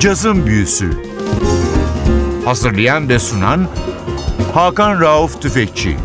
Cazın Büyüsü Hazırlayan ve sunan Hakan Rauf Tüfekçi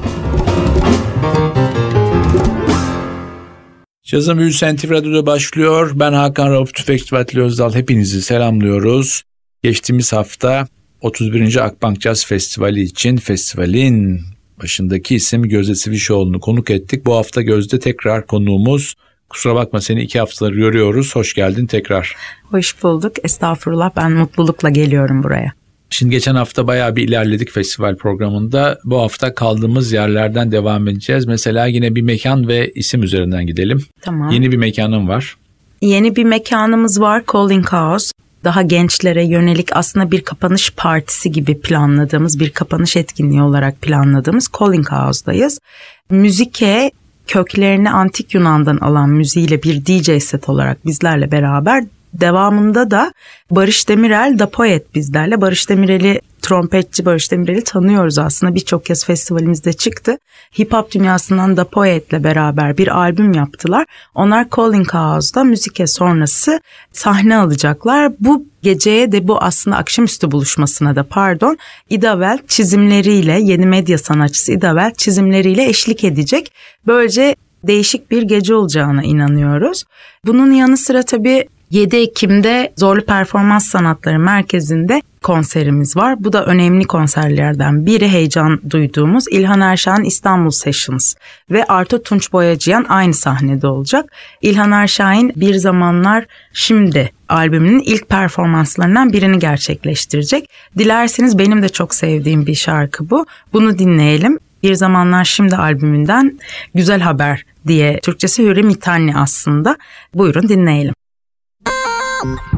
Cazın Büyüsü NTV Radyo'da başlıyor. Ben Hakan Rauf Tüfekçi Vatli Özdal. Hepinizi selamlıyoruz. Geçtiğimiz hafta 31. Akbank Caz Festivali için festivalin başındaki isim Gözde Sivişoğlu'nu konuk ettik. Bu hafta Gözde tekrar konuğumuz. Kusura bakma seni iki haftaları görüyoruz. Hoş geldin tekrar. Hoş bulduk. Estağfurullah ben mutlulukla geliyorum buraya. Şimdi geçen hafta bayağı bir ilerledik festival programında. Bu hafta kaldığımız yerlerden devam edeceğiz. Mesela yine bir mekan ve isim üzerinden gidelim. Tamam. Yeni bir mekanım var. Yeni bir mekanımız var Calling House. Daha gençlere yönelik aslında bir kapanış partisi gibi planladığımız bir kapanış etkinliği olarak planladığımız Calling House'dayız. Müzike köklerini antik Yunan'dan alan müziğiyle bir DJ set olarak bizlerle beraber devamında da Barış Demirel da poet bizlerle. Barış Demirel'i trompetçi Barış Demirel'i tanıyoruz aslında. Birçok kez festivalimizde çıktı. Hip hop dünyasından da Poet'le beraber bir albüm yaptılar. Onlar Calling House'da müzike sonrası sahne alacaklar. Bu geceye de bu aslında akşamüstü buluşmasına da pardon İdavel çizimleriyle yeni medya sanatçısı İdavel çizimleriyle eşlik edecek. Böylece değişik bir gece olacağına inanıyoruz. Bunun yanı sıra tabii 7 Ekim'de Zorlu Performans Sanatları Merkezi'nde konserimiz var. Bu da önemli konserlerden biri heyecan duyduğumuz İlhan Erşan İstanbul Sessions ve Arto Tunç Boyacıyan aynı sahnede olacak. İlhan Erşahin bir zamanlar şimdi albümünün ilk performanslarından birini gerçekleştirecek. Dilerseniz benim de çok sevdiğim bir şarkı bu. Bunu dinleyelim. Bir zamanlar şimdi albümünden Güzel Haber diye Türkçesi Hürrem İthanli aslında. Buyurun dinleyelim. Thank you.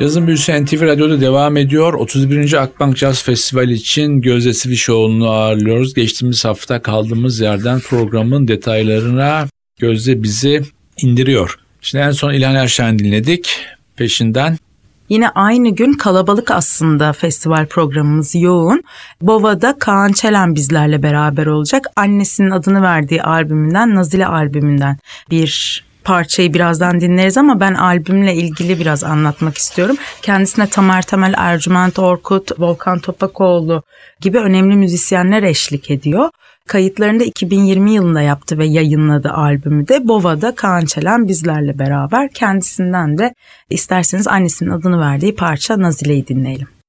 Cazın Büyüsü NTV Radyo'da devam ediyor. 31. Akbank Caz Festivali için Gözde Sivişoğlu'nu ağırlıyoruz. Geçtiğimiz hafta kaldığımız yerden programın detaylarına Gözde bizi indiriyor. Şimdi en son İlhan Erşen dinledik. Peşinden Yine aynı gün kalabalık aslında festival programımız yoğun. Bova'da Kaan Çelen bizlerle beraber olacak. Annesinin adını verdiği albümünden, Nazile albümünden bir parçayı birazdan dinleriz ama ben albümle ilgili biraz anlatmak istiyorum. Kendisine Tamer Temel, Ercüment Orkut, Volkan Topakoğlu gibi önemli müzisyenler eşlik ediyor. Kayıtlarını da 2020 yılında yaptı ve yayınladı albümü de. Bova'da Kaan Çelen bizlerle beraber kendisinden de isterseniz annesinin adını verdiği parça Nazile'yi dinleyelim.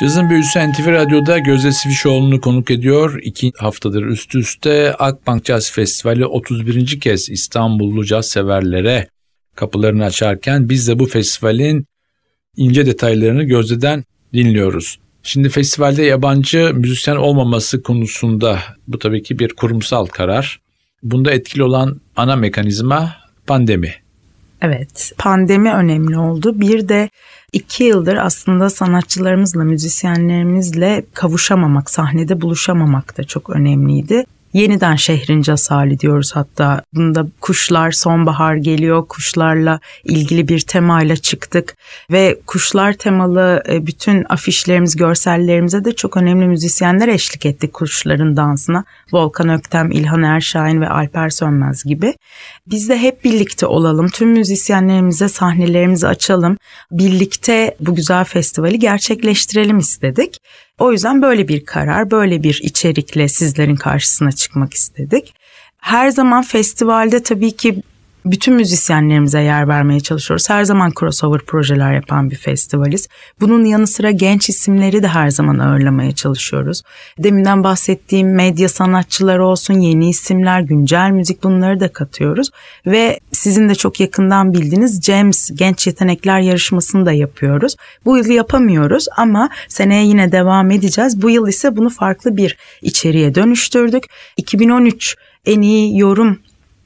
Cazın Büyüsü NTV Radyo'da Gözde Sivişoğlu'nu konuk ediyor. İki haftadır üst üste Akbank Caz Festivali 31. kez İstanbullu caz severlere kapılarını açarken biz de bu festivalin ince detaylarını Gözde'den dinliyoruz. Şimdi festivalde yabancı müzisyen olmaması konusunda bu tabii ki bir kurumsal karar. Bunda etkili olan ana mekanizma pandemi. Evet, pandemi önemli oldu. Bir de iki yıldır aslında sanatçılarımızla, müzisyenlerimizle kavuşamamak, sahnede buluşamamak da çok önemliydi yeniden şehrin casali diyoruz hatta. Bunda kuşlar sonbahar geliyor. Kuşlarla ilgili bir temayla çıktık ve kuşlar temalı e, bütün afişlerimiz, görsellerimize de çok önemli müzisyenler eşlik etti kuşların dansına. Volkan Öktem, İlhan Erşahin ve Alper Sönmez gibi. Biz de hep birlikte olalım. Tüm müzisyenlerimize sahnelerimizi açalım. Birlikte bu güzel festivali gerçekleştirelim istedik. O yüzden böyle bir karar, böyle bir içerikle sizlerin karşısına çıkmak istedik. Her zaman festivalde tabii ki bütün müzisyenlerimize yer vermeye çalışıyoruz. Her zaman crossover projeler yapan bir festivaliz. Bunun yanı sıra genç isimleri de her zaman ağırlamaya çalışıyoruz. Deminden bahsettiğim medya sanatçıları olsun, yeni isimler, güncel müzik bunları da katıyoruz. Ve sizin de çok yakından bildiğiniz James Genç Yetenekler Yarışması'nı da yapıyoruz. Bu yıl yapamıyoruz ama seneye yine devam edeceğiz. Bu yıl ise bunu farklı bir içeriğe dönüştürdük. 2013 en iyi yorum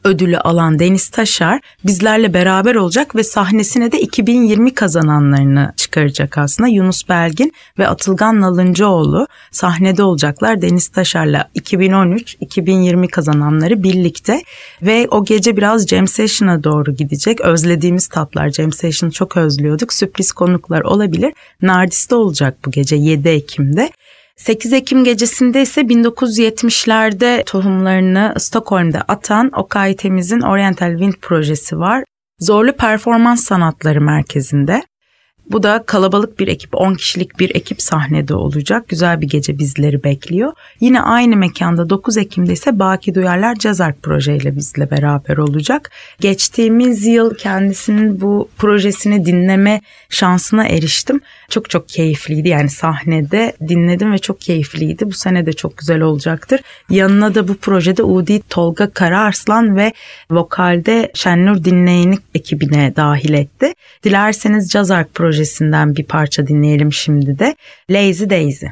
ödülü alan Deniz Taşar bizlerle beraber olacak ve sahnesine de 2020 kazananlarını çıkaracak aslında. Yunus Belgin ve Atılgan Nalıncıoğlu sahnede olacaklar Deniz Taşar'la 2013-2020 kazananları birlikte ve o gece biraz Jam Session'a doğru gidecek. Özlediğimiz tatlar Jam Session'ı çok özlüyorduk. Sürpriz konuklar olabilir. Nardis'te olacak bu gece 7 Ekim'de. 8 Ekim gecesinde ise 1970'lerde tohumlarını Stockholm'da atan Okay Temiz'in Oriental Wind projesi var. Zorlu Performans Sanatları Merkezi'nde. Bu da kalabalık bir ekip, 10 kişilik bir ekip sahnede olacak. Güzel bir gece bizleri bekliyor. Yine aynı mekanda 9 Ekim'de ise Baki Duyarlar Cazark projeyle bizle beraber olacak. Geçtiğimiz yıl kendisinin bu projesini dinleme şansına eriştim. Çok çok keyifliydi yani sahnede dinledim ve çok keyifliydi. Bu sene de çok güzel olacaktır. Yanına da bu projede Udi Tolga Karaarslan ve vokalde Şennur Dinleyeni ekibine dahil etti. Dilerseniz Cazark projesi projesinden bir parça dinleyelim şimdi de. Lazy Daisy.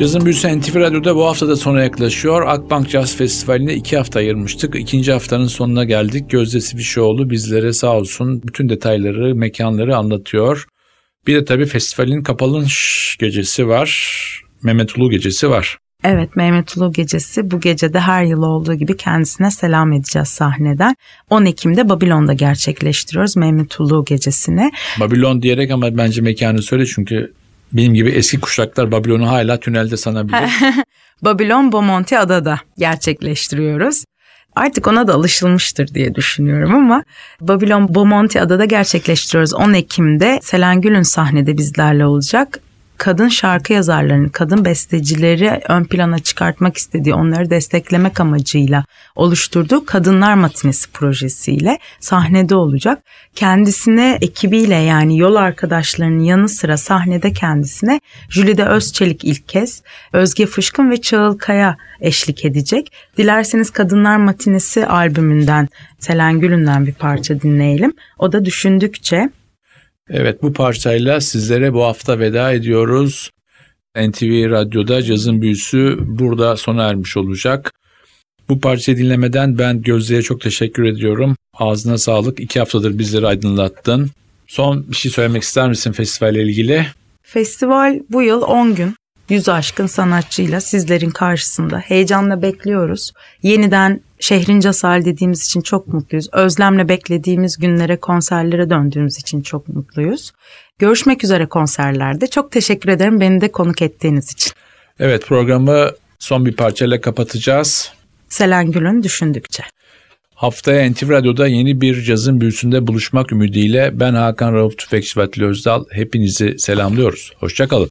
Cazın Büyüsü NTV Radyo'da bu hafta da sona yaklaşıyor. Akbank Jazz Festivali'ne iki hafta ayırmıştık. İkinci haftanın sonuna geldik. Gözde Sivişoğlu bizlere sağ olsun bütün detayları, mekanları anlatıyor. Bir de tabii festivalin kapalı gecesi var. Mehmet Ulu gecesi var. Evet Mehmet Ulu gecesi bu gecede her yıl olduğu gibi kendisine selam edeceğiz sahneden. 10 Ekim'de Babilon'da gerçekleştiriyoruz Mehmet Ulu gecesini. Babilon diyerek ama bence mekanı söyle çünkü benim gibi eski kuşaklar Babilon'u hala tünelde sanabilir. Babilon Bomonti Adada gerçekleştiriyoruz. Artık ona da alışılmıştır diye düşünüyorum ama Babilon Bomonti Adada gerçekleştiriyoruz. 10 Ekim'de Selen Gül'ün sahnede bizlerle olacak kadın şarkı yazarlarını, kadın bestecileri ön plana çıkartmak istediği, onları desteklemek amacıyla oluşturduğu Kadınlar Matinesi projesiyle sahnede olacak. Kendisine ekibiyle yani yol arkadaşlarının yanı sıra sahnede kendisine Jülide Özçelik ilk kez, Özge Fışkın ve Çağıl Kaya eşlik edecek. Dilerseniz Kadınlar Matinesi albümünden Selen Gül'ünden bir parça dinleyelim. O da düşündükçe Evet bu parçayla sizlere bu hafta veda ediyoruz. NTV Radyo'da cazın büyüsü burada sona ermiş olacak. Bu parçayı dinlemeden ben Gözde'ye çok teşekkür ediyorum. Ağzına sağlık. İki haftadır bizleri aydınlattın. Son bir şey söylemek ister misin festivalle ilgili? Festival bu yıl 10 gün yüz aşkın sanatçıyla sizlerin karşısında heyecanla bekliyoruz. Yeniden şehrin casal dediğimiz için çok mutluyuz. Özlemle beklediğimiz günlere, konserlere döndüğümüz için çok mutluyuz. Görüşmek üzere konserlerde. Çok teşekkür ederim beni de konuk ettiğiniz için. Evet programı son bir parçayla kapatacağız. Selen Gül'ün Düşündükçe. Haftaya NTV Radyo'da yeni bir cazın büyüsünde buluşmak ümidiyle ben Hakan Rauf Tüfekçi Vatili Özdal hepinizi selamlıyoruz. Hoşçakalın.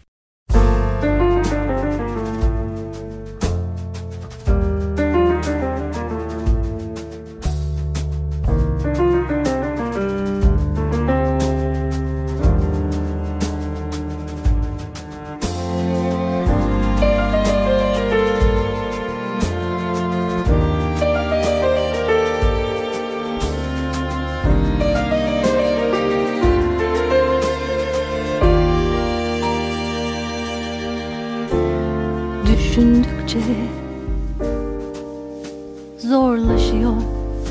Zorlaşıyor.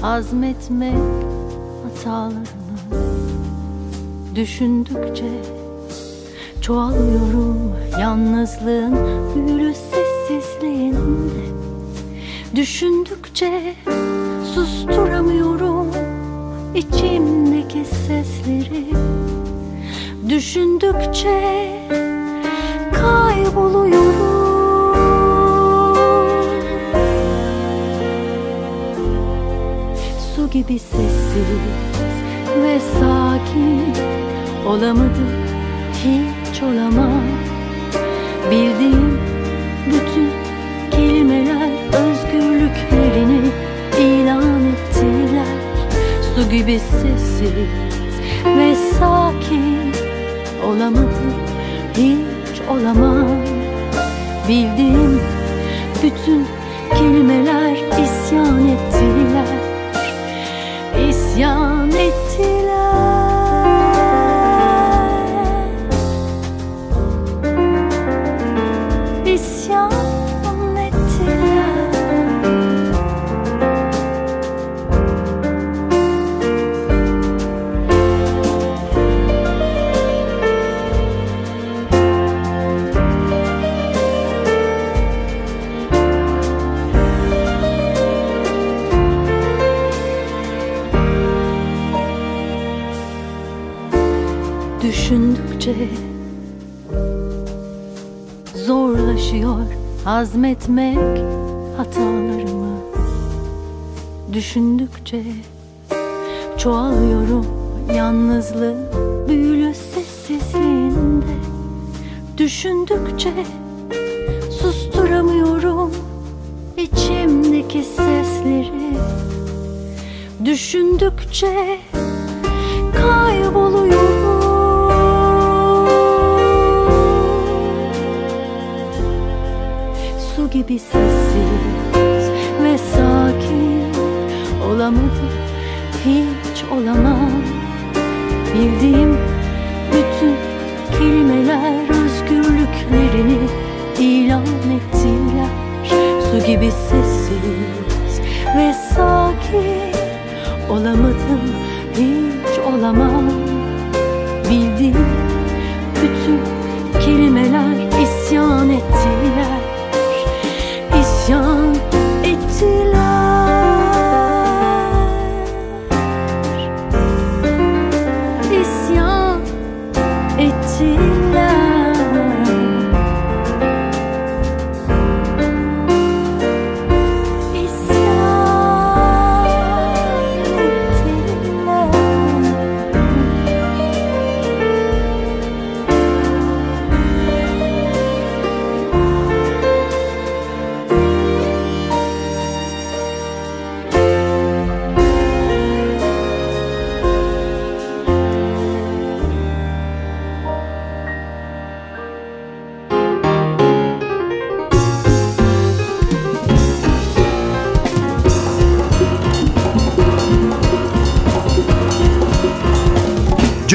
Azmetmek hatalarımı Düşündükçe çoğalıyorum. Yalnızlığın büyülü sessizliğinde Düşündükçe susturamıyorum. İçimdeki sesleri Düşündükçe kayboluyorum gibi sessiz ve sakin Olamadım hiç olamam. Bildiğim bütün kelimeler özgürlüklerini ilan ettiler. Su gibi sessiz ve sakin Olamadım hiç olamam. Bildiğim bütün kelimeler içimdeki sesleri Düşündükçe kayboluyorum. Gibi sessiz ve sakin Olamadım hiç olamam. Bildiğim bütün kelimeler özgürlüklerini ilan ettiler. Su gibi sessiz ve sakin Olamadım hiç olamam. Bildiğim bütün kelimeler isyan ettiler